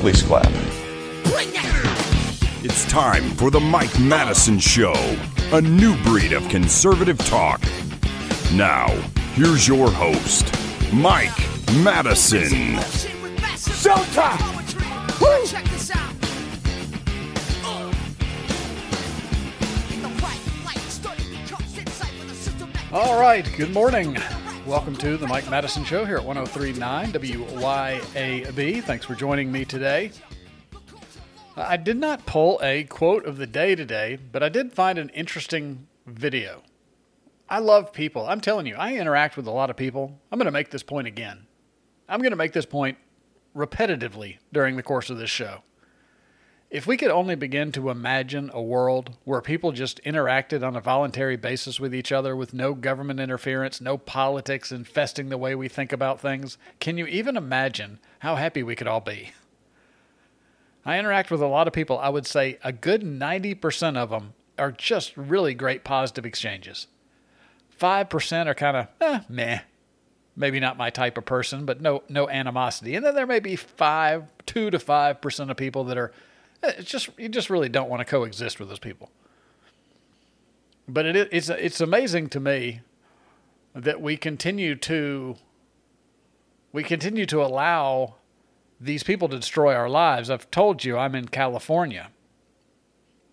Please clap. It's time for the Mike Madison Show, a new breed of conservative talk. Now, here's your host, Mike Madison. Showtime. All right, good morning. Welcome to the Mike Madison Show here at 1039 WYAB. Thanks for joining me today. I did not pull a quote of the day today, but I did find an interesting video. I love people. I'm telling you, I interact with a lot of people. I'm going to make this point again. I'm going to make this point repetitively during the course of this show. If we could only begin to imagine a world where people just interacted on a voluntary basis with each other with no government interference, no politics infesting the way we think about things, can you even imagine how happy we could all be? I interact with a lot of people. I would say a good 90% of them are just really great positive exchanges. 5% are kind of, eh, meh. Maybe not my type of person, but no, no animosity. And then there may be five, two to five percent of people that are it's just you just really don't want to coexist with those people. But it, it's it's amazing to me that we continue to we continue to allow these people to destroy our lives. I've told you I'm in California.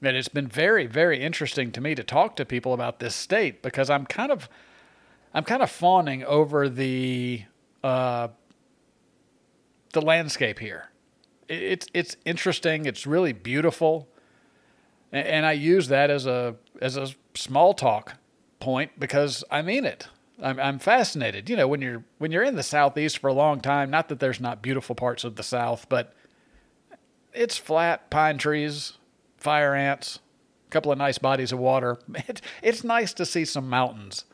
And it's been very, very interesting to me to talk to people about this state because I'm kind of I'm kind of fawning over the uh, the landscape here it's it's interesting. It's really beautiful, and, and I use that as a as a small talk point because I mean it. I'm, I'm fascinated. You know, when you're when you're in the southeast for a long time, not that there's not beautiful parts of the south, but it's flat pine trees, fire ants, a couple of nice bodies of water. It, it's nice to see some mountains,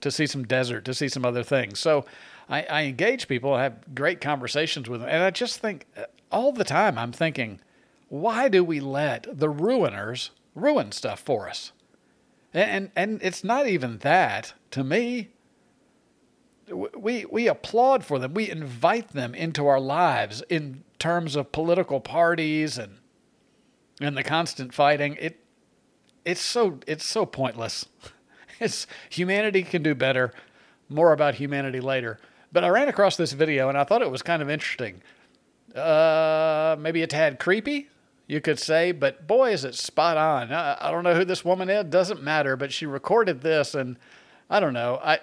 to see some desert, to see some other things. So I, I engage people, I have great conversations with them, and I just think uh, all the time I'm thinking, why do we let the ruiners ruin stuff for us? And, and, it's not even that. To me, we, we applaud for them. We invite them into our lives in terms of political parties and, and the constant fighting. It, it's, so, it's so pointless. It's, humanity can do better. More about humanity later. But I ran across this video and I thought it was kind of interesting uh, maybe a tad creepy, you could say, but boy, is it spot on. I, I, don't know who this woman is, doesn't matter, but she recorded this, and I don't know. I,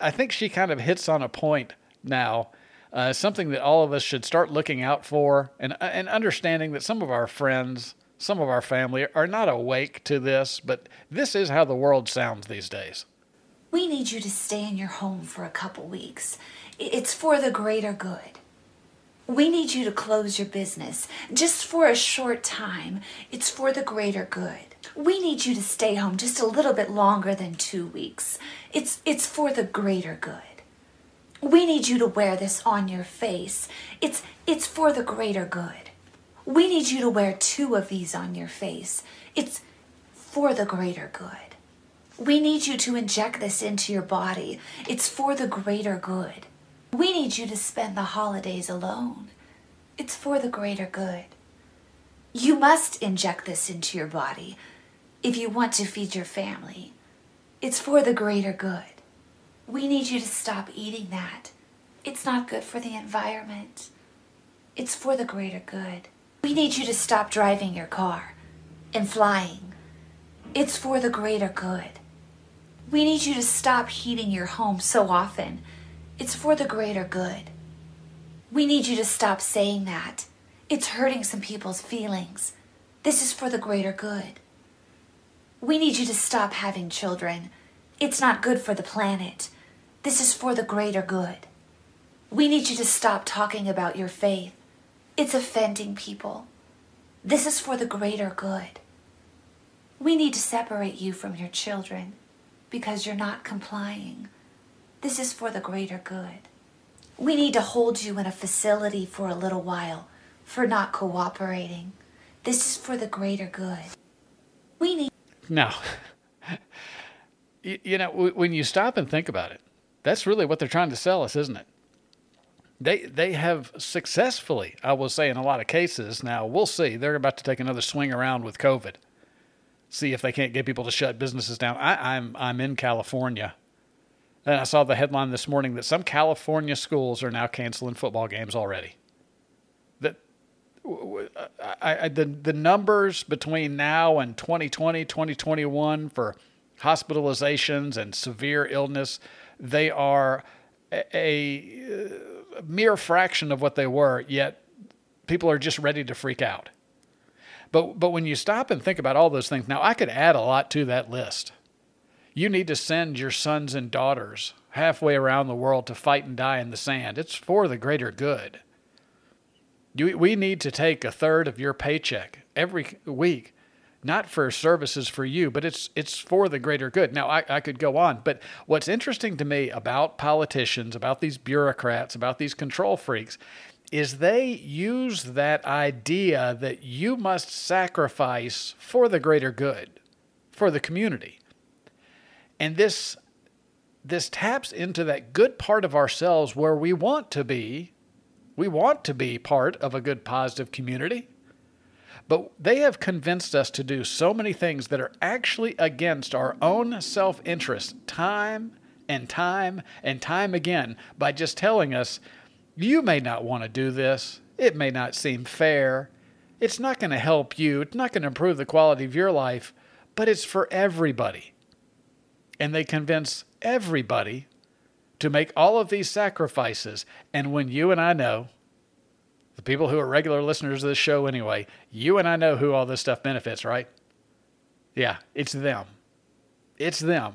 I think she kind of hits on a point now, uh, something that all of us should start looking out for and, and understanding that some of our friends, some of our family are not awake to this, but this is how the world sounds these days. We need you to stay in your home for a couple weeks. It's for the greater good. We need you to close your business just for a short time. It's for the greater good. We need you to stay home just a little bit longer than two weeks. It's, it's for the greater good. We need you to wear this on your face. It's, it's for the greater good. We need you to wear two of these on your face. It's for the greater good. We need you to inject this into your body. It's for the greater good. We need you to spend the holidays alone. It's for the greater good. You must inject this into your body if you want to feed your family. It's for the greater good. We need you to stop eating that. It's not good for the environment. It's for the greater good. We need you to stop driving your car and flying. It's for the greater good. We need you to stop heating your home so often it's for the greater good. We need you to stop saying that. It's hurting some people's feelings. This is for the greater good. We need you to stop having children. It's not good for the planet. This is for the greater good. We need you to stop talking about your faith. It's offending people. This is for the greater good. We need to separate you from your children because you're not complying. This is for the greater good. We need to hold you in a facility for a little while for not cooperating. This is for the greater good. We need. You, you know, when you stop and think about it, that's really what they're trying to sell us, isn't it? They they have successfully, I will say, in a lot of cases. Now we'll see. They're about to take another swing around with COVID. See if they can't get people to shut businesses down. I, I'm I'm in California, and I saw the headline this morning that some California schools are now canceling football games already. That I, I, the the numbers between now and 2020, 2021 for hospitalizations and severe illness, they are a, a mere fraction of what they were, yet people are just ready to freak out. But, but when you stop and think about all those things, now I could add a lot to that list. You need to send your sons and daughters halfway around the world to fight and die in the sand. It's for the greater good. You, we need to take a third of your paycheck every week not for services for you, but it's it's for the greater good. Now I, I could go on, but what's interesting to me about politicians, about these bureaucrats, about these control freaks, is they use that idea that you must sacrifice for the greater good, for the community. And this this taps into that good part of ourselves where we want to be. We want to be part of a good positive community. But they have convinced us to do so many things that are actually against our own self interest time and time and time again by just telling us, you may not want to do this. It may not seem fair. It's not going to help you. It's not going to improve the quality of your life, but it's for everybody. And they convince everybody to make all of these sacrifices. And when you and I know the people who are regular listeners of this show anyway, you and I know who all this stuff benefits, right? Yeah, it's them. It's them.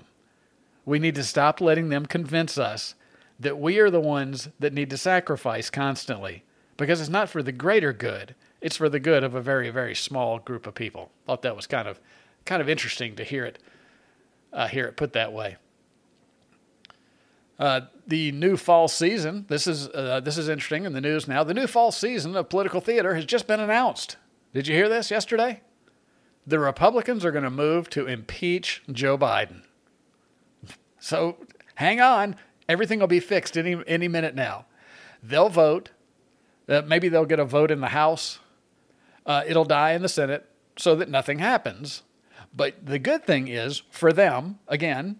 We need to stop letting them convince us that we are the ones that need to sacrifice constantly because it's not for the greater good. It's for the good of a very, very small group of people. Thought that was kind of, kind of interesting to hear it, uh, hear it put that way. Uh, the new fall season. This is uh, this is interesting in the news now. The new fall season of political theater has just been announced. Did you hear this yesterday? The Republicans are going to move to impeach Joe Biden. So hang on, everything will be fixed any any minute now. They'll vote. Uh, maybe they'll get a vote in the House. Uh, it'll die in the Senate so that nothing happens. But the good thing is for them, again,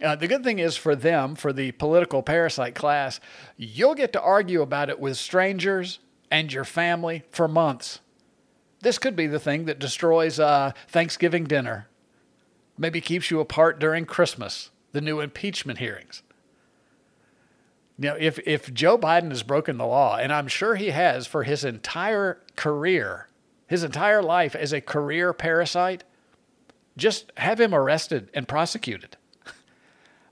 uh, the good thing is for them, for the political parasite class, you'll get to argue about it with strangers and your family for months. This could be the thing that destroys uh, Thanksgiving dinner, maybe keeps you apart during Christmas, the new impeachment hearings. Now, if, if Joe Biden has broken the law, and I'm sure he has for his entire career, his entire life as a career parasite, just have him arrested and prosecuted.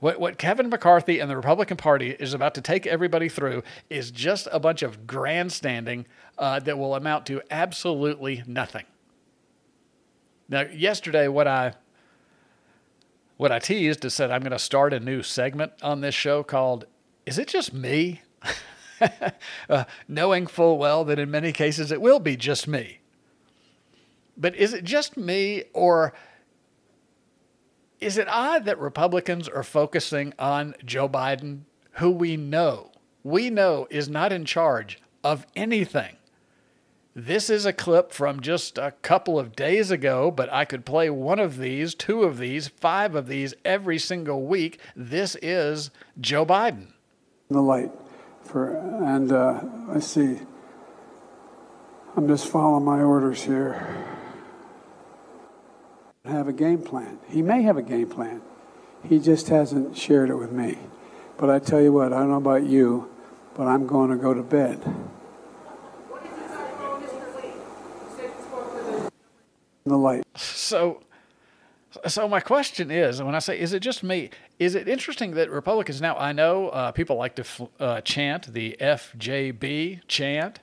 What, what Kevin McCarthy and the Republican Party is about to take everybody through is just a bunch of grandstanding uh, that will amount to absolutely nothing. Now, yesterday, what I what I teased is said I'm going to start a new segment on this show called "Is It Just Me?" uh, knowing full well that in many cases it will be just me. But is it just me, or is it odd that Republicans are focusing on Joe Biden, who we know, we know is not in charge of anything? This is a clip from just a couple of days ago, but I could play one of these, two of these, five of these every single week. This is Joe Biden. The light for, and uh, I see. I'm just following my orders here have a game plan. He may have a game plan. He just hasn't shared it with me. But I tell you what, I don't know about you, but I'm going to go to bed. The light. So, so my question is, when I say, is it just me? Is it interesting that Republicans now? I know uh, people like to uh, chant the FJB chant,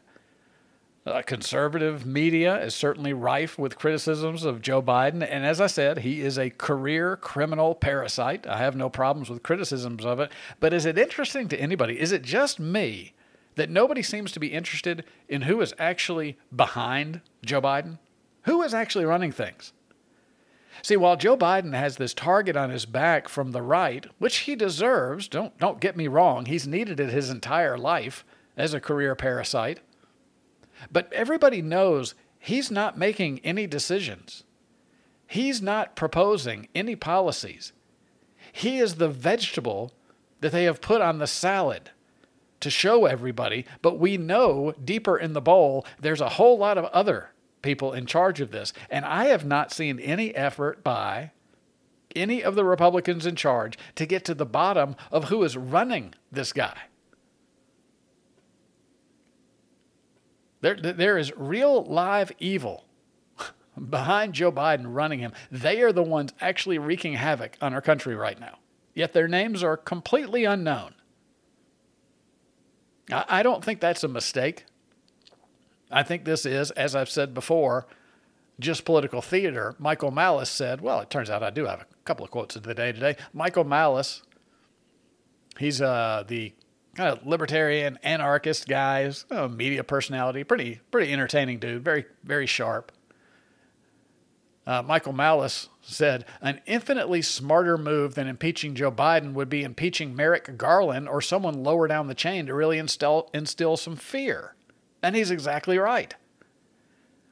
Uh, conservative media is certainly rife with criticisms of Joe Biden. And as I said, he is a career criminal parasite. I have no problems with criticisms of it. But is it interesting to anybody? Is it just me that nobody seems to be interested in who is actually behind Joe Biden? Who is actually running things? See, while Joe Biden has this target on his back from the right, which he deserves, don't, don't get me wrong, he's needed it his entire life as a career parasite. But everybody knows he's not making any decisions. He's not proposing any policies. He is the vegetable that they have put on the salad to show everybody, but we know deeper in the bowl there's a whole lot of other people in charge of this. And I have not seen any effort by any of the Republicans in charge to get to the bottom of who is running this guy. There, there is real live evil behind Joe Biden running him. They are the ones actually wreaking havoc on our country right now. Yet their names are completely unknown. I don't think that's a mistake. I think this is, as I've said before, just political theater. Michael Malice said, well, it turns out I do have a couple of quotes of the day today. Michael Malice, he's uh, the kind of libertarian anarchist guys, a media personality, pretty pretty entertaining dude, very very sharp. Uh, Michael Malice said an infinitely smarter move than impeaching Joe Biden would be impeaching Merrick Garland or someone lower down the chain to really instill instill some fear, and he's exactly right.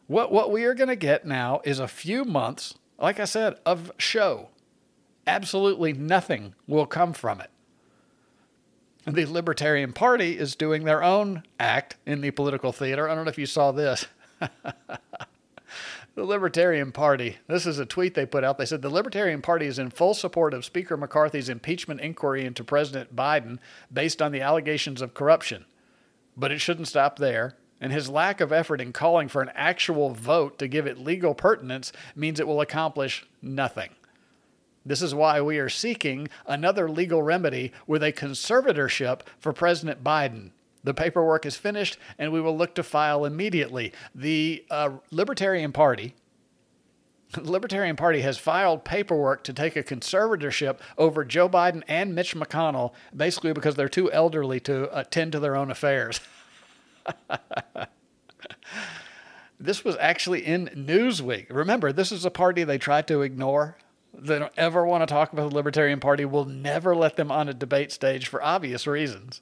What what we are going to get now is a few months, like I said, of show. Absolutely nothing will come from it the Libertarian Party is doing their own act in the political theater. I don't know if you saw this. the Libertarian Party, this is a tweet they put out. They said the Libertarian Party is in full support of Speaker McCarthy's impeachment inquiry into President Biden based on the allegations of corruption. But it shouldn't stop there. And his lack of effort in calling for an actual vote to give it legal pertinence means it will accomplish nothing. This is why we are seeking another legal remedy with a conservatorship for President Biden. The paperwork is finished, and we will look to file immediately. The uh, Libertarian Party, the Libertarian Party has filed paperwork to take a conservatorship over Joe Biden and Mitch McConnell, basically because they're too elderly to attend to their own affairs. this was actually in Newsweek. Remember, this is a party they tried to ignore they don't ever want to talk about the Libertarian Party will never let them on a debate stage for obvious reasons.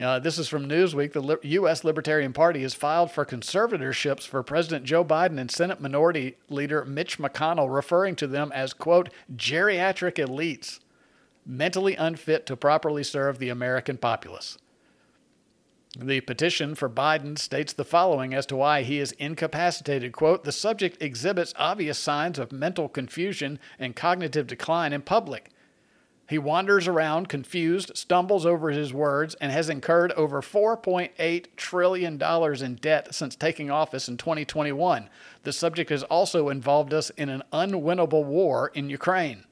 Uh, this is from Newsweek. The U.S. Libertarian Party has filed for conservatorships for President Joe Biden and Senate Minority Leader Mitch McConnell, referring to them as, quote, geriatric elites, mentally unfit to properly serve the American populace. The petition for Biden states the following as to why he is incapacitated. Quote, the subject exhibits obvious signs of mental confusion and cognitive decline in public. He wanders around confused, stumbles over his words, and has incurred over $4.8 trillion in debt since taking office in 2021. The subject has also involved us in an unwinnable war in Ukraine.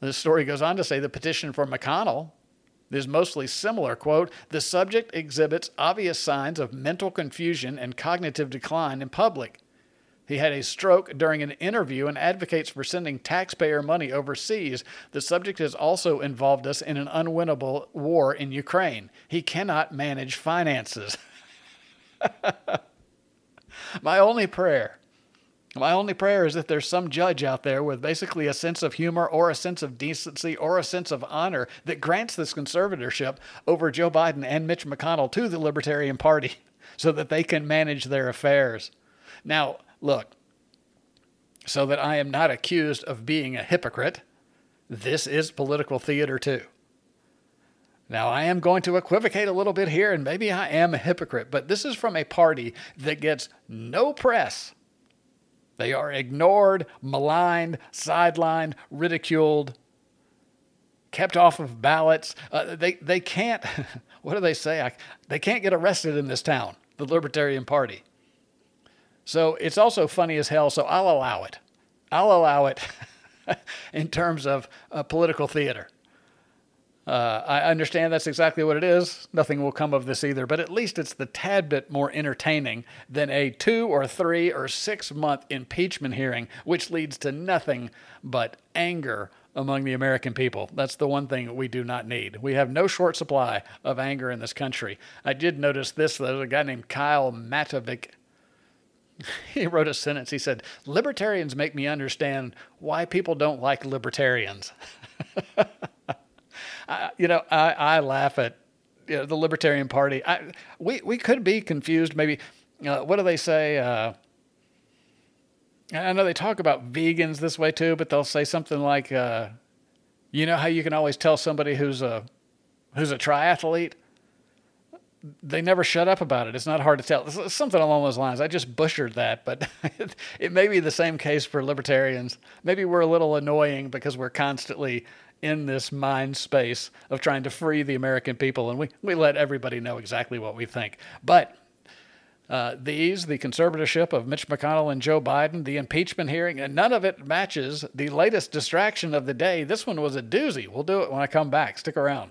The story goes on to say the petition for McConnell is mostly similar. Quote, the subject exhibits obvious signs of mental confusion and cognitive decline in public. He had a stroke during an interview and advocates for sending taxpayer money overseas. The subject has also involved us in an unwinnable war in Ukraine. He cannot manage finances. My only prayer my only prayer is that there's some judge out there with basically a sense of humor or a sense of decency or a sense of honor that grants this conservatorship over Joe Biden and Mitch McConnell to the Libertarian Party so that they can manage their affairs. Now, look, so that I am not accused of being a hypocrite, this is political theater too. Now, I am going to equivocate a little bit here, and maybe I am a hypocrite, but this is from a party that gets no press they are ignored, maligned, sidelined, ridiculed, kept off of ballots. Uh, they, they can't, what do they say? I, they can't get arrested in this town, the Libertarian Party. So it's also funny as hell, so I'll allow it. I'll allow it in terms of uh, political theater. Uh, I understand that's exactly what it is. Nothing will come of this either, but at least it's the tad bit more entertaining than a two or three or six month impeachment hearing, which leads to nothing but anger among the American people. That's the one thing we do not need. We have no short supply of anger in this country. I did notice this. There's a guy named Kyle Matovic. He wrote a sentence. He said, Libertarians make me understand why people don't like libertarians. You know, I, I laugh at you know, the Libertarian Party. I, we, we could be confused, maybe. Uh, what do they say? Uh, I know they talk about vegans this way too, but they'll say something like, uh, "You know how you can always tell somebody who's a who's a triathlete." They never shut up about it. It's not hard to tell. It's something along those lines. I just butchered that, but it may be the same case for libertarians. Maybe we're a little annoying because we're constantly in this mind space of trying to free the American people, and we, we let everybody know exactly what we think. But uh, these, the conservatorship of Mitch McConnell and Joe Biden, the impeachment hearing, and none of it matches the latest distraction of the day. This one was a doozy. We'll do it when I come back. Stick around.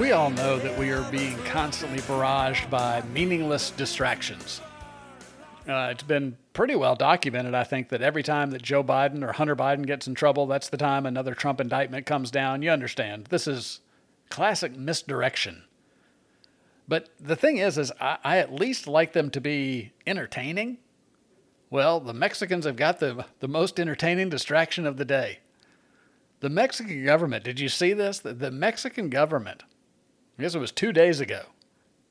We all know that we are being constantly barraged by meaningless distractions. Uh, it's been pretty well documented, I think, that every time that Joe Biden or Hunter Biden gets in trouble, that's the time another Trump indictment comes down. You understand. This is classic misdirection. But the thing is, is I, I, at least like them to be entertaining. Well, the Mexicans have got the, the most entertaining distraction of the day. The Mexican government, did you see this? The, the Mexican government, I guess it was two days ago,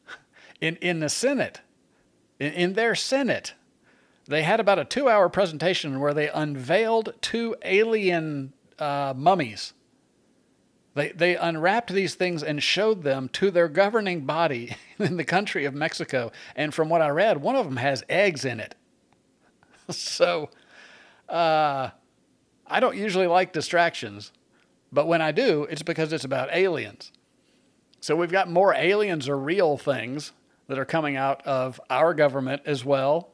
in, in the Senate, in, in their Senate, they had about a two hour presentation where they unveiled two alien uh, mummies they, they unwrapped these things and showed them to their governing body in the country of Mexico. And from what I read, one of them has eggs in it. so uh, I don't usually like distractions, but when I do, it's because it's about aliens. So we've got more aliens or real things that are coming out of our government as well.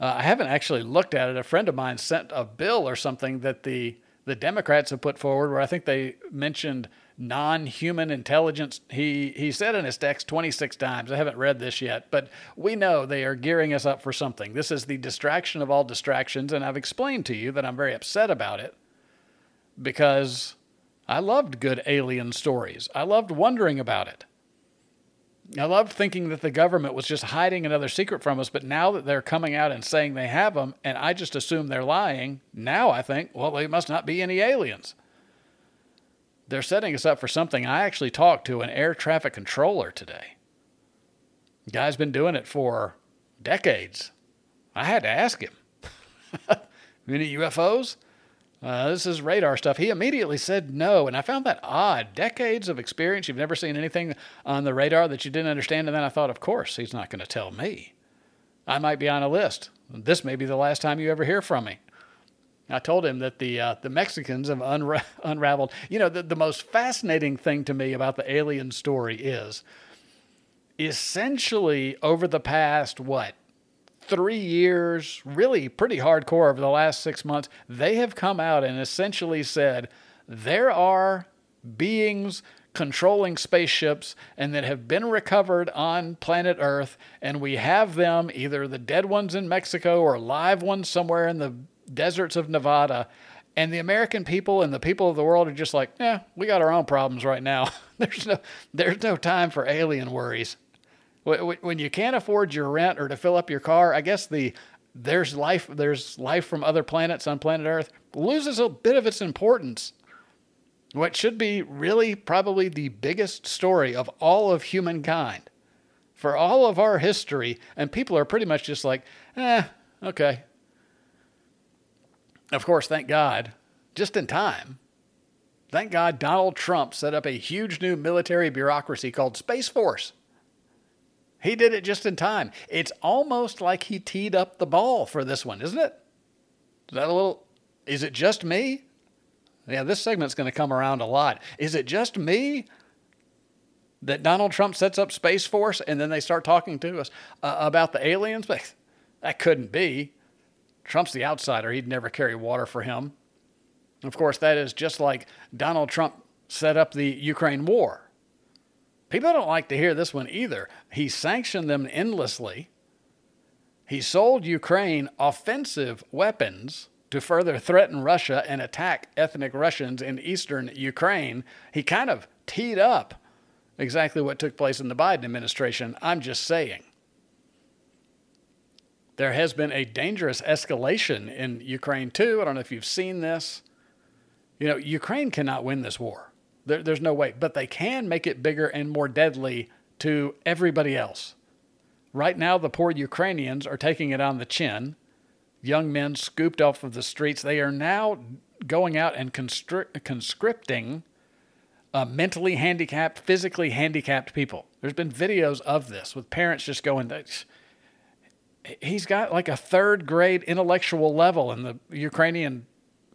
Uh, I haven't actually looked at it. A friend of mine sent a bill or something that the the Democrats have put forward, where I think they mentioned non-human intelligence. He he said in his text 26 times. I haven't read this yet, but we know they are gearing us up for something. This is the distraction of all distractions, and I've explained to you that I'm very upset about it because I loved good alien stories. I loved wondering about it. I loved thinking that the government was just hiding another secret from us, but now that they're coming out and saying they have them, and I just assume they're lying, now I think, well, they must not be any aliens. They're setting us up for something. I actually talked to an air traffic controller today. Guy's been doing it for decades. I had to ask him. Any UFOs? Uh, this is radar stuff. He immediately said no, and I found that odd. Decades of experience, you've never seen anything on the radar that you didn't understand, and then I thought, of course, he's not going to tell me. I might be on a list. This may be the last time you ever hear from me. I told him that the uh, the Mexicans have unra- unraveled. You know, the, the most fascinating thing to me about the alien story is essentially over the past what three years, really pretty hardcore over the last six months, they have come out and essentially said there are beings controlling spaceships and that have been recovered on planet Earth, and we have them, either the dead ones in Mexico or live ones somewhere in the deserts of Nevada. And the American people and the people of the world are just like, yeah, we got our own problems right now. there's no, there's no time for alien worries. When you can't afford your rent or to fill up your car, I guess the there's life there's life from other planets on planet Earth loses a bit of its importance. What should be really probably the biggest story of all of humankind for all of our history, and people are pretty much just like, eh, okay. Of course, thank God, just in time. Thank God Donald Trump set up a huge new military bureaucracy called Space Force. He did it just in time. It's almost like he teed up the ball for this one, isn't it? Is that a little, is it just me? Yeah, this segment's going to come around a lot. Is it just me that Donald Trump sets up Space Force and then they start talking to us uh, about the aliens? But that couldn't be. Trump's the outsider. He'd never carry water for him. Of course, that is just like Donald Trump set up the Ukraine war. People don't like to hear this one either. He sanctioned them endlessly. He sold Ukraine offensive weapons to further threaten Russia and attack ethnic Russians in eastern Ukraine. He kind of teed up exactly what took place in the Biden administration. I'm just saying. There has been a dangerous escalation in Ukraine, too. I don't know if you've seen this. You know, Ukraine cannot win this war. There, there's no way. But they can make it bigger and more deadly to everybody else. Right now, the poor Ukrainians are taking it on the chin. Young men scooped off of the streets. They are now going out and constri- conscripting uh, mentally handicapped, physically handicapped people. There's been videos of this with parents just going, he's got like a third grade intellectual level, and the Ukrainian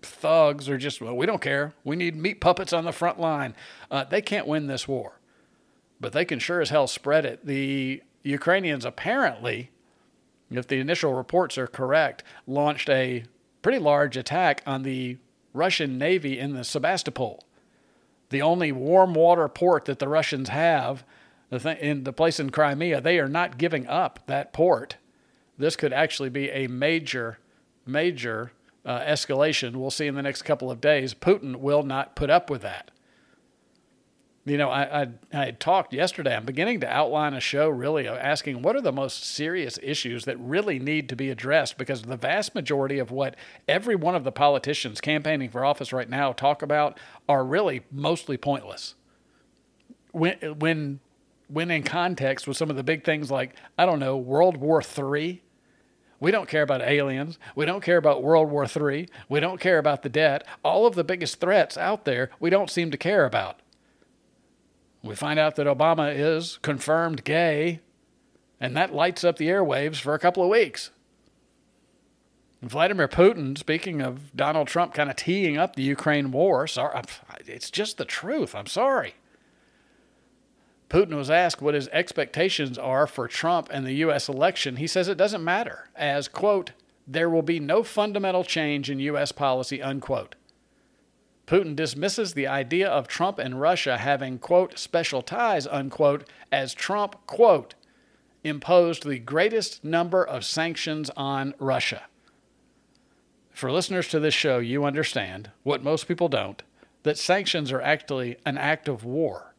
thugs are just, well, we don't care. We need meat puppets on the front line. Uh, they can't win this war, but they can sure as hell spread it. The Ukrainians apparently, if the initial reports are correct, launched a pretty large attack on the Russian Navy in the Sebastopol, the only warm water port that the Russians have. In the place in Crimea, they are not giving up that port. This could actually be a major, major uh, escalation we'll see in the next couple of days. Putin will not put up with that. You know, I, I, I talked yesterday. I'm beginning to outline a show really asking what are the most serious issues that really need to be addressed because the vast majority of what every one of the politicians campaigning for office right now talk about are really mostly pointless. When, when, when in context with some of the big things like, I don't know, World War III, we don't care about aliens. We don't care about World War III. We don't care about the debt. All of the biggest threats out there, we don't seem to care about. We find out that Obama is confirmed gay, and that lights up the airwaves for a couple of weeks. Vladimir Putin, speaking of Donald Trump kind of teeing up the Ukraine war, sorry, it's just the truth. I'm sorry. Putin was asked what his expectations are for Trump and the U.S. election. He says it doesn't matter, as, quote, there will be no fundamental change in U.S. policy, unquote. Putin dismisses the idea of Trump and Russia having, quote, special ties, unquote, as Trump, quote, imposed the greatest number of sanctions on Russia. For listeners to this show, you understand, what most people don't, that sanctions are actually an act of war.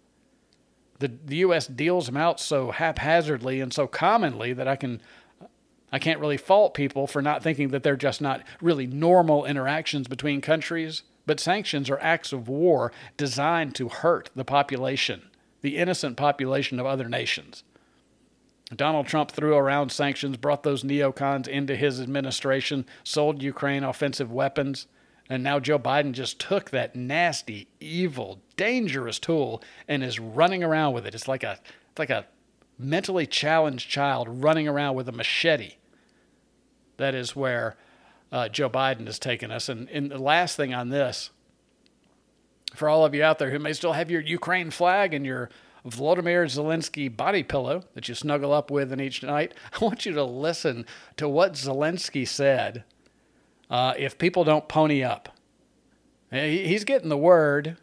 The, the U.S. deals them out so haphazardly and so commonly that I can I can't really fault people for not thinking that they're just not really normal interactions between countries. But sanctions are acts of war designed to hurt the population, the innocent population of other nations. Donald Trump threw around sanctions, brought those neocons into his administration, sold Ukraine offensive weapons, and now Joe Biden just took that nasty, evil, dangerous tool and is running around with it. It's like a it's like a mentally challenged child running around with a machete. That is where uh, Joe Biden has taken us. And, and the last thing on this, for all of you out there who may still have your Ukraine flag and your Volodymyr Zelensky body pillow that you snuggle up with in each night, I want you to listen to what Zelensky said. Uh, if people don't pony up, he's getting the word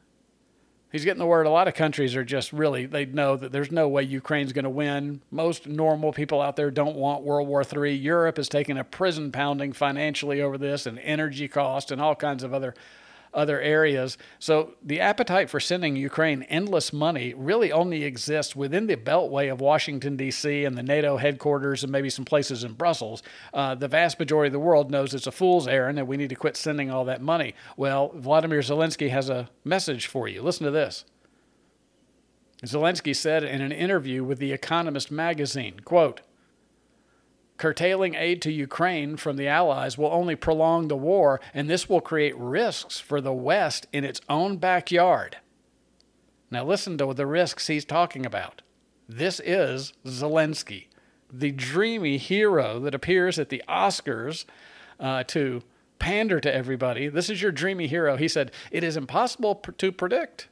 he's getting the word. A lot of countries are just really, they know that there's no way Ukraine's going to win. Most normal people out there don't want World War III. Europe is taking a prison pounding financially over this and energy cost and all kinds of other other areas. So the appetite for sending Ukraine endless money really only exists within the beltway of Washington, D.C., and the NATO headquarters, and maybe some places in Brussels. Uh, the vast majority of the world knows it's a fool's errand and we need to quit sending all that money. Well, Vladimir Zelensky has a message for you. Listen to this. Zelensky said in an interview with The Economist magazine, quote, Curtailing aid to Ukraine from the Allies will only prolong the war, and this will create risks for the West in its own backyard. Now, listen to the risks he's talking about. This is Zelensky, the dreamy hero that appears at the Oscars uh, to pander to everybody. This is your dreamy hero. He said, It is impossible pr- to predict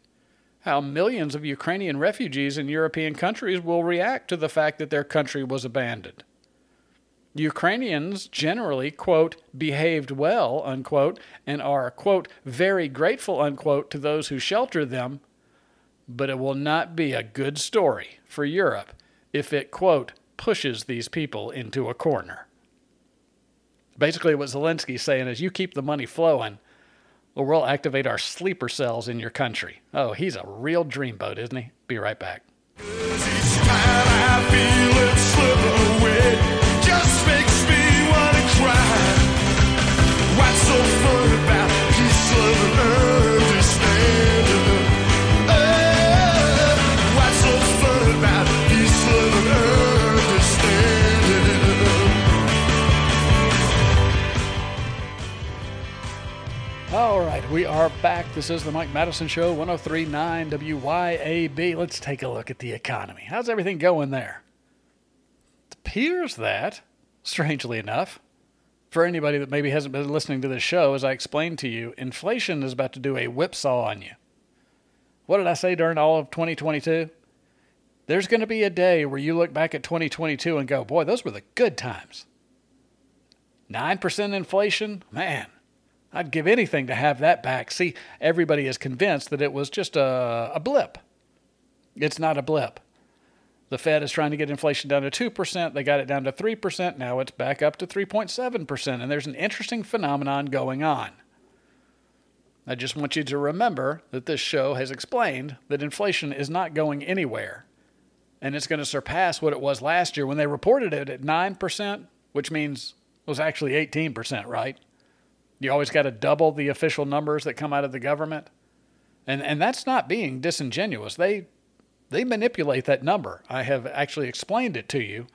how millions of Ukrainian refugees in European countries will react to the fact that their country was abandoned. Ukrainians generally, quote, behaved well, unquote, and are, quote, very grateful, unquote, to those who shelter them, but it will not be a good story for Europe if it, quote, pushes these people into a corner. Basically, what Zelensky's saying is you keep the money flowing, or we'll activate our sleeper cells in your country. Oh, he's a real dreamboat, isn't he? Be right back. All right, we are back. This is the Mike Madison Show, 1039 WYAB. Let's take a look at the economy. How's everything going there? It appears that, strangely enough, for anybody that maybe hasn't been listening to this show, as I explained to you, inflation is about to do a whipsaw on you. What did I say during all of 2022? There's going to be a day where you look back at 2022 and go, boy, those were the good times. 9% inflation? Man, I'd give anything to have that back. See, everybody is convinced that it was just a, a blip. It's not a blip. The Fed is trying to get inflation down to 2%. They got it down to 3%. Now it's back up to 3.7%. And there's an interesting phenomenon going on. I just want you to remember that this show has explained that inflation is not going anywhere. And it's going to surpass what it was last year when they reported it at 9%, which means it was actually 18%, right? You always got to double the official numbers that come out of the government. And, and that's not being disingenuous. They, they manipulate that number. I have actually explained it to you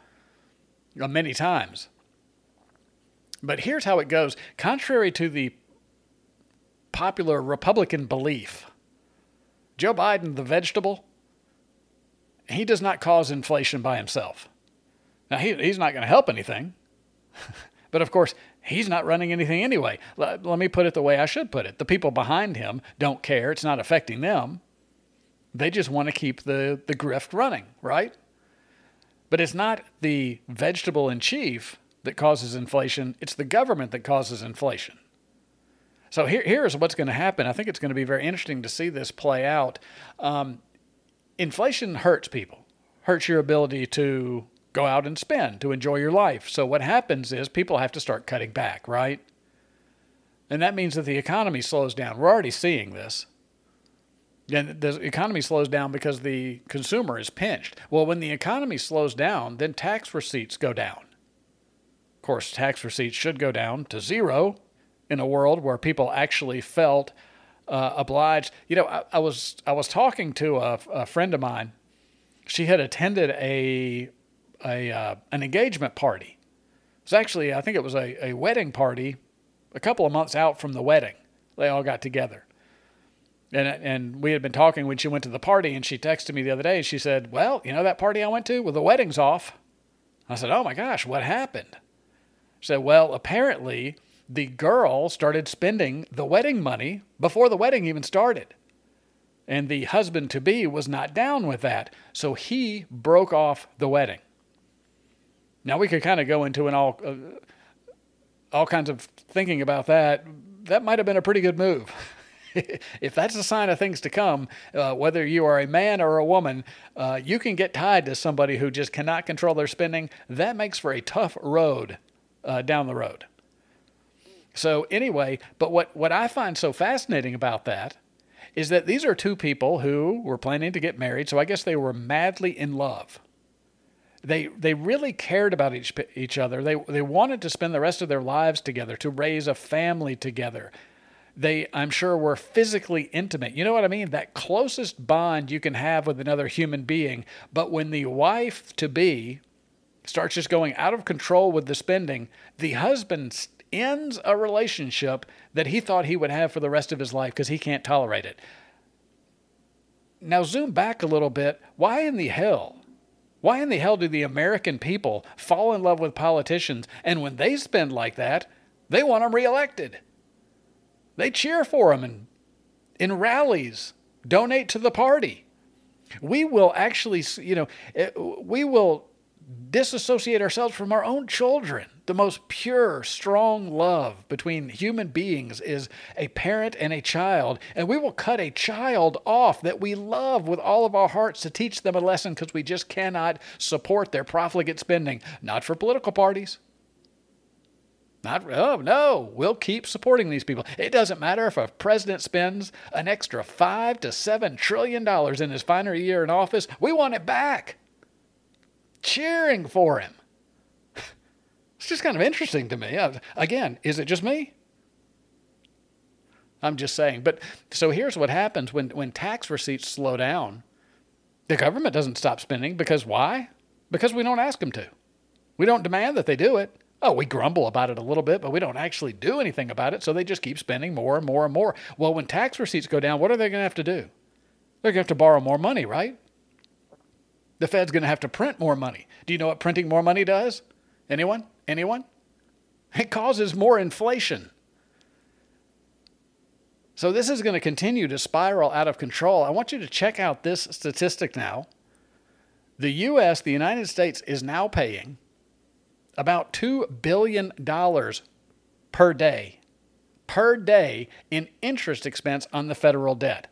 uh, many times. But here's how it goes contrary to the popular Republican belief, Joe Biden, the vegetable, he does not cause inflation by himself. Now, he, he's not going to help anything. but of course, he's not running anything anyway. Let, let, me put it the way I should put it. The people behind him don't care. It's not affecting them. They just want to keep the, the grift running, right? But it's not the vegetable in chief that causes inflation, it's the government that causes inflation. So here, here's what's going to happen. I think it's going to be very interesting to see this play out. Um, inflation hurts people, hurts your ability to go out and spend, to enjoy your life. So what happens is people have to start cutting back, right? And that means that the economy slows down. We're already seeing this. And the economy slows down because the consumer is pinched. Well, when the economy slows down, then tax receipts go down. Of course, tax receipts should go down to zero in a world where people actually felt uh, obliged. You know, I, I, was I was talking to a, a, friend of mine. She had attended a a uh, an engagement party. It was actually I think it was a, a wedding party, a couple of months out from the wedding. They all got together, and and we had been talking when she went to the party, and she texted me the other day. She said, "Well, you know that party I went to? Well, the wedding's off." I said, "Oh my gosh, what happened?" She said, "Well, apparently." the girl started spending the wedding money before the wedding even started. And the husband to be was not down with that. So he broke off the wedding. Now we could kind of go into an all uh, all kinds of thinking about that. That might have been a pretty good move. if that's a sign of things to come, uh, whether you are a man or a woman, uh, you can get tied to somebody who just cannot control their spending. That makes for a tough road uh, down the road. So anyway, but what, what I find so fascinating about that is that these are two people who were planning to get married, so I guess they were madly in love. They they really cared about each each other. They they wanted to spend the rest of their lives together, to raise a family together. They I'm sure were physically intimate. You know what I mean? That closest bond you can have with another human being. But when the wife to be starts just going out of control with the spending, the husband ends a relationship that he thought he would have for the rest of his life because he can't tolerate it. Now, zoom back a little bit. Why in the hell Why in the hell do the American people fall in love with politicians and when they spend like that, they want them reelected? They cheer for them in, in rallies, donate to the party. We will actually, you know, eh, we will disassociate ourselves from our own children. The most pure, strong love between human beings is a parent and a child. And we will cut a child off that we love with all of our hearts to teach them a lesson because we just cannot support their profligate spending. Not for political parties. Not, oh, no, we'll keep supporting these people. It doesn't matter if a president spends an extra five to seven trillion dollars in his final year in office, we want it back. Cheering for him. It's just kind of interesting to me. Uh, again, is it just me? I'm just saying. But so here's what happens when, when tax receipts slow down. The government doesn't stop spending because why? Because we don't ask them to. We don't demand that they do it. Oh, we grumble about it a little bit, but we don't actually do anything about it. So they just keep spending more and more and more. Well, when tax receipts go down, what are they going to have to do? They're going to have to borrow more money, right? The Fed's going to have to print more money. Do you know what printing more money does? Anyone? Anyone? It causes more inflation. So this is going to continue to spiral out of control. I want you to check out this statistic now. The US, the United States, is now paying about $2 billion per day, per day in interest expense on the federal debt.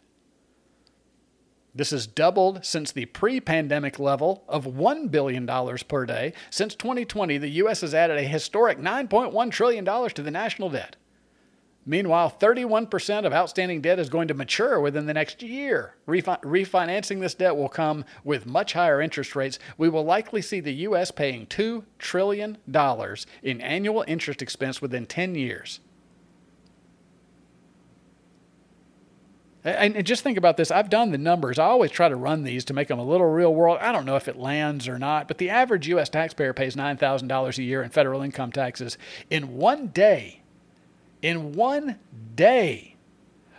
This has doubled since the pre pandemic level of $1 billion per day. Since 2020, the U.S. has added a historic $9.1 trillion to the national debt. Meanwhile, 31% of outstanding debt is going to mature within the next year. Refi- refinancing this debt will come with much higher interest rates. We will likely see the U.S. paying $2 trillion in annual interest expense within 10 years. And just think about this. I've done the numbers. I always try to run these to make them a little real world. I don't know if it lands or not, but the average U.S. taxpayer pays $9,000 a year in federal income taxes. In one day, in one day,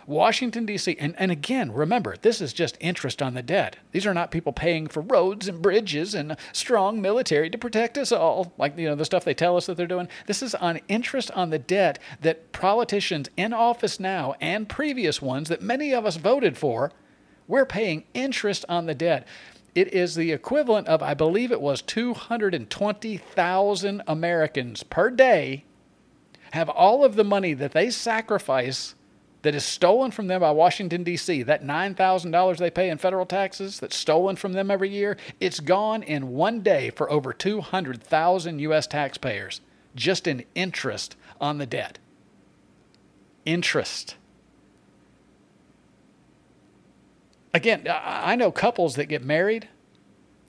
Washington, D.C., and, and again, remember, this is just interest on the debt. These are not people paying for roads and bridges and strong military to protect us all, like you know the stuff they tell us that they're doing. This is on interest on the debt that politicians in office now and previous ones that many of us voted for, we're paying interest on the debt. It is the equivalent of, I believe it was 220,000 Americans per day have all of the money that they sacrifice that is stolen from them by Washington, D.C., that $9,000 they pay in federal taxes that's stolen from them every year, it's gone in one day for over 200,000 U.S. taxpayers just in interest on the debt. Interest. Again, I know couples that get married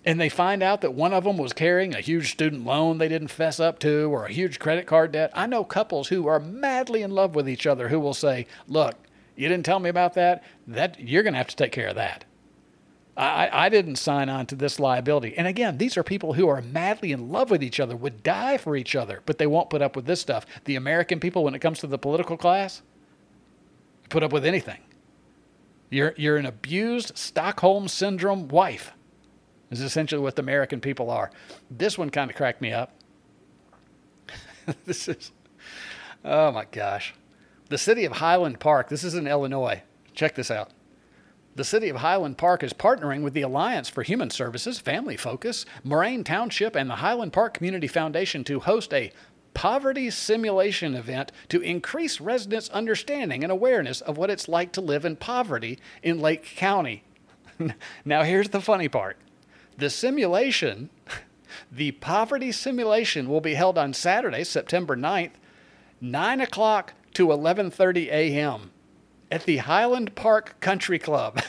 and they find out that one of them was carrying a huge student loan they didn't fess up to or a huge credit card debt. I know couples who are madly in love with each other who will say, "Look, you didn't tell me about that. That you're going to have to take care of that." I, I didn't sign on to this liability. And again, these are people who are madly in love with each other, would die for each other, but they won't put up with this stuff. The American people, when it comes to the political class, put up with anything. You're, you're an abused Stockholm Syndrome wife is essentially what the American people are. This one kind of cracked me up. this is, oh my gosh. The city of Highland Park, this is in Illinois. Check this out. The city of Highland Park is partnering with the Alliance for Human Services, Family Focus, Moraine Township, and the Highland Park Community Foundation to host a poverty simulation event to increase residents' understanding and awareness of what it's like to live in poverty in Lake County. now, here's the funny part the simulation, the poverty simulation, will be held on Saturday, September 9th, 9 o'clock to 11:30 a.m. at the Highland Park Country Club.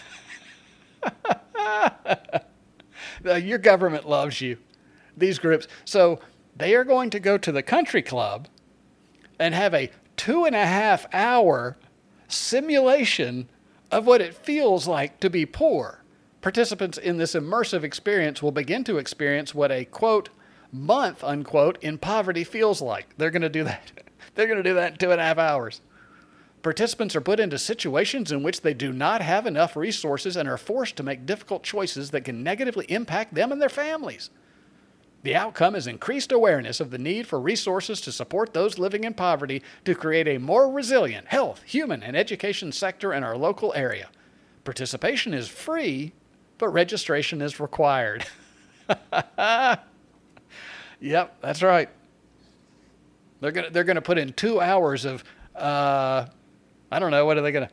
Your government loves you. These groups. So they are going to go to the country club and have a two and a half hour simulation of what it feels like to be poor participants in this immersive experience will begin to experience what a quote month unquote in poverty feels like. They're going to do that. They're going to do that in two and a half hours. Participants are put into situations in which they do not have enough resources and are forced to make difficult choices that can negatively impact them and their families. The outcome is increased awareness of the need for resources to support those living in poverty to create a more resilient health, human, and education sector in our local area. Participation is free, but registration is required. yep, that's right. They're gonna they're gonna put in two hours of uh, I don't know what are they gonna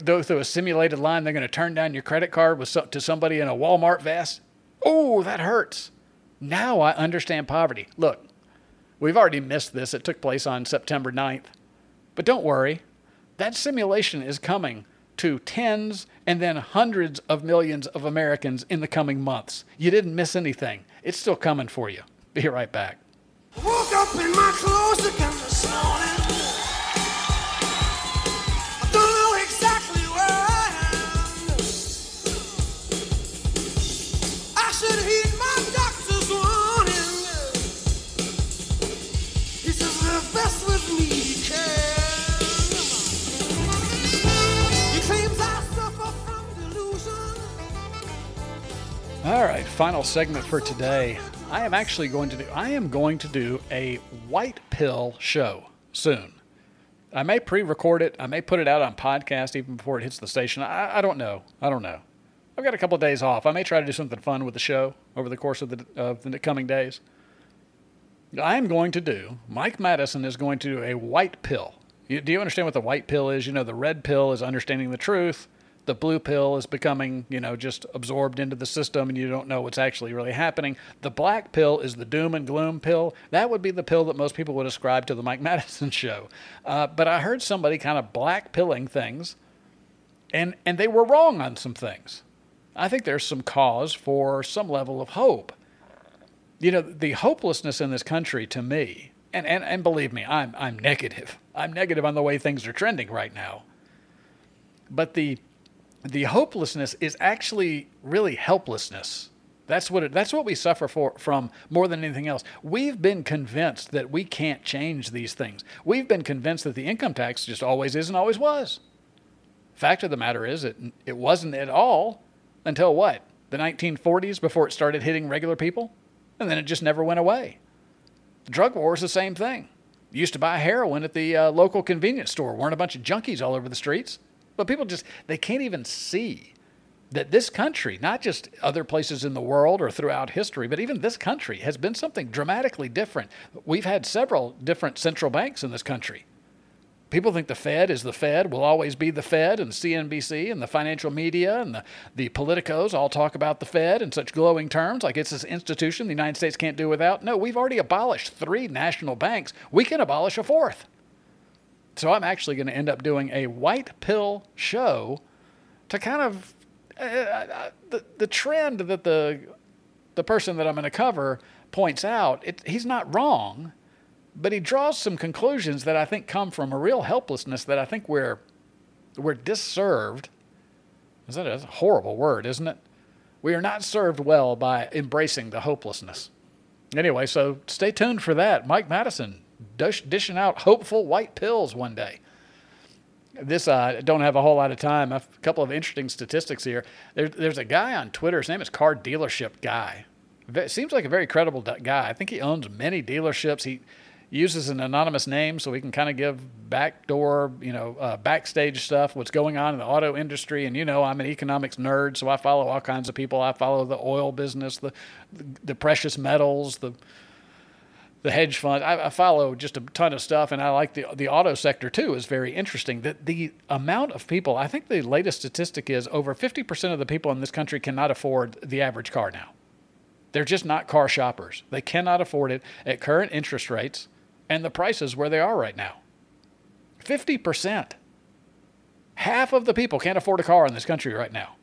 go through a simulated line. They're gonna turn down your credit card with to somebody in a Walmart vest. Oh, that hurts. Now I understand poverty. Look, we've already missed this. It took place on September 9th. But don't worry, that simulation is coming to tens and then hundreds of millions of Americans in the coming months. You didn't miss anything. It's still coming for you. Be right back. All right, final segment for today. I am actually going to do I am going to do a white pill show soon. I may pre-record it. I may put it out on podcast even before it hits the station. I, I don't know. I don't know. I've got a couple of days off. I may try to do something fun with the show over the course of the of the coming days. I am going to do. Mike Madison is going to do a white pill. You, do you understand what the white pill is? You know, the red pill is understanding the truth the blue pill is becoming, you know, just absorbed into the system and you don't know what's actually really happening. The black pill is the doom and gloom pill. That would be the pill that most people would ascribe to the Mike Madison show. Uh, but I heard somebody kind of black pilling things and, and they were wrong on some things. I think there's some cause for some level of hope. You know, the hopelessness in this country to me, and, and, and believe me, I'm, I'm negative. I'm negative on the way things are trending right now. But the the hopelessness is actually really helplessness. That's what it, that's what we suffer for, from more than anything else. We've been convinced that we can't change these things. We've been convinced that the income tax just always is and always was. Fact of the matter is, it it wasn't at all until what the 1940s before it started hitting regular people, and then it just never went away. The drug war is the same thing. You used to buy heroin at the uh, local convenience store. weren't a bunch of junkies all over the streets. But people just, they can't even see that this country, not just other places in the world or throughout history, but even this country has been something dramatically different. We've had several different central banks in this country. People think the Fed is the Fed, will always be the Fed, and CNBC and the financial media and the, the politicos all talk about the Fed in such glowing terms, like it's this institution the United States can't do without. No, we've already abolished three national banks. We can abolish a fourth. So I'm actually going to end up doing a white pill show to kind of uh, uh, the the trend that the the person that I'm going to cover points out. It, he's not wrong, but he draws some conclusions that I think come from a real helplessness that I think we're we're disserved. Is that a horrible word, isn't it? We are not served well by embracing the hopelessness. Anyway, so stay tuned for that. Mike Madison, dish, dishing out hopeful white pills one day. This uh, don't have a whole lot of time. A couple of interesting statistics here. There, there's a guy on Twitter. His name is Car Dealership Guy. Seems like a very credible guy. I think he owns many dealerships. He uses an anonymous name so he can kind of give backdoor, you know, uh, backstage stuff, what's going on in the auto industry. And you know, I'm an economics nerd, so I follow all kinds of people. I follow the oil business, the the, the precious metals, the the hedge fund. I, I, follow just a ton of stuff, and I like the the auto sector too. is very interesting. That the amount of people. I think the latest statistic is over fifty percent of the people in this country cannot afford the average car now. They're just not car shoppers. They cannot afford it at current interest rates and the prices where they are right now. Fifty percent. Half of the people can't afford a car in this country right now.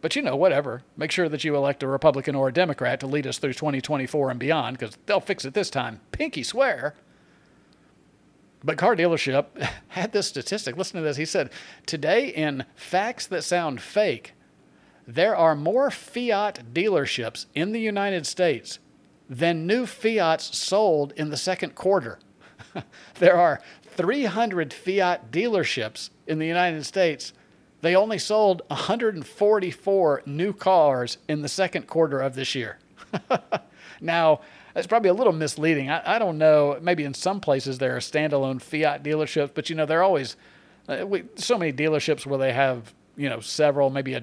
But you know, whatever. Make sure that you elect a Republican or a Democrat to lead us through 2024 and beyond, because they'll fix it this time. Pinky swear. But Car Dealership had this statistic. Listen to this. He said, Today, in facts that sound fake, there are more Fiat dealerships in the United States than new Fiats sold in the second quarter. there are 300 Fiat dealerships in the United States. They only sold 144 new cars in the second quarter of this year. now, that's probably a little misleading. I, I, don't know. Maybe in some places there are standalone Fiat dealerships, but you know, they're always uh, we, so many dealerships where they have, you know, several, maybe a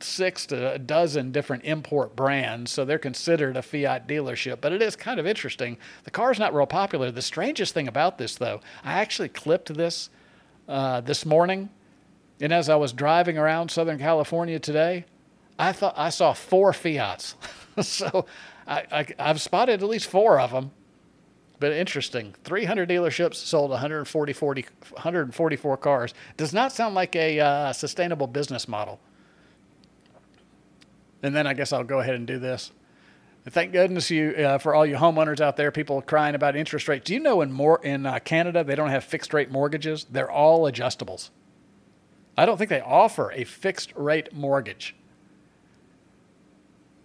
six to a dozen different import brands, so they're considered a Fiat dealership. But it is kind of interesting. The car's not real popular. The strangest thing about this, though, I actually clipped this uh, this morning, and as I was driving around Southern California today, I thought I saw four Fiats. so I, I've spotted at least four of them. But interesting. 300 dealerships sold 140, 40, 144 cars. Does not sound like a uh, sustainable business model. And then I guess I'll go ahead and do this. Thank goodness you uh, for all you homeowners out there, people crying about interest rates. Do you know in more in uh, Canada they don't have fixed rate mortgages? They're all adjustables. I don't think they offer a fixed rate mortgage.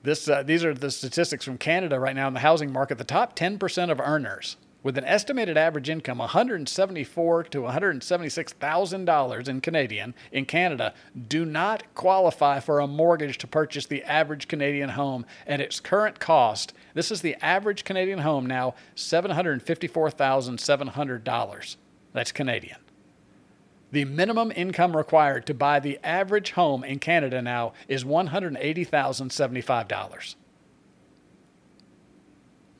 This, uh, these are the statistics from Canada right now in the housing market. The top 10% of earners with an estimated average income 174 to 176,000 dollars in Canadian in Canada do not qualify for a mortgage to purchase the average Canadian home at its current cost. This is the average Canadian home now $754,700. That's Canadian. The minimum income required to buy the average home in Canada now is $180,075.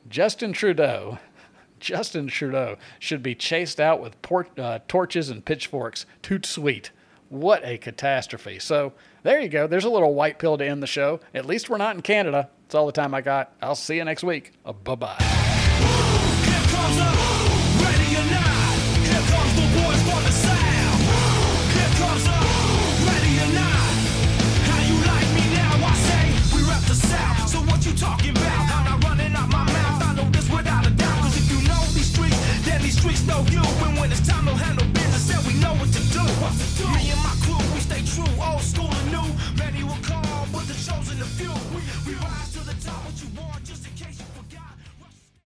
Justin Trudeau Justin Trudeau should be chased out with uh, torches and pitchforks. Toot sweet. What a catastrophe. So there you go. There's a little white pill to end the show. At least we're not in Canada. That's all the time I got. I'll see you next week. Uh, bye bye. talking about. I'm not running out my mouth, I know this without a doubt. Cause if you know these streets, then these streets know you. And when it's time to handle business, then we know what to do. What to do. Me and my crew, we stay true, old school and new. Many will call, but the chosen the few. We, we rise to the top, what you want.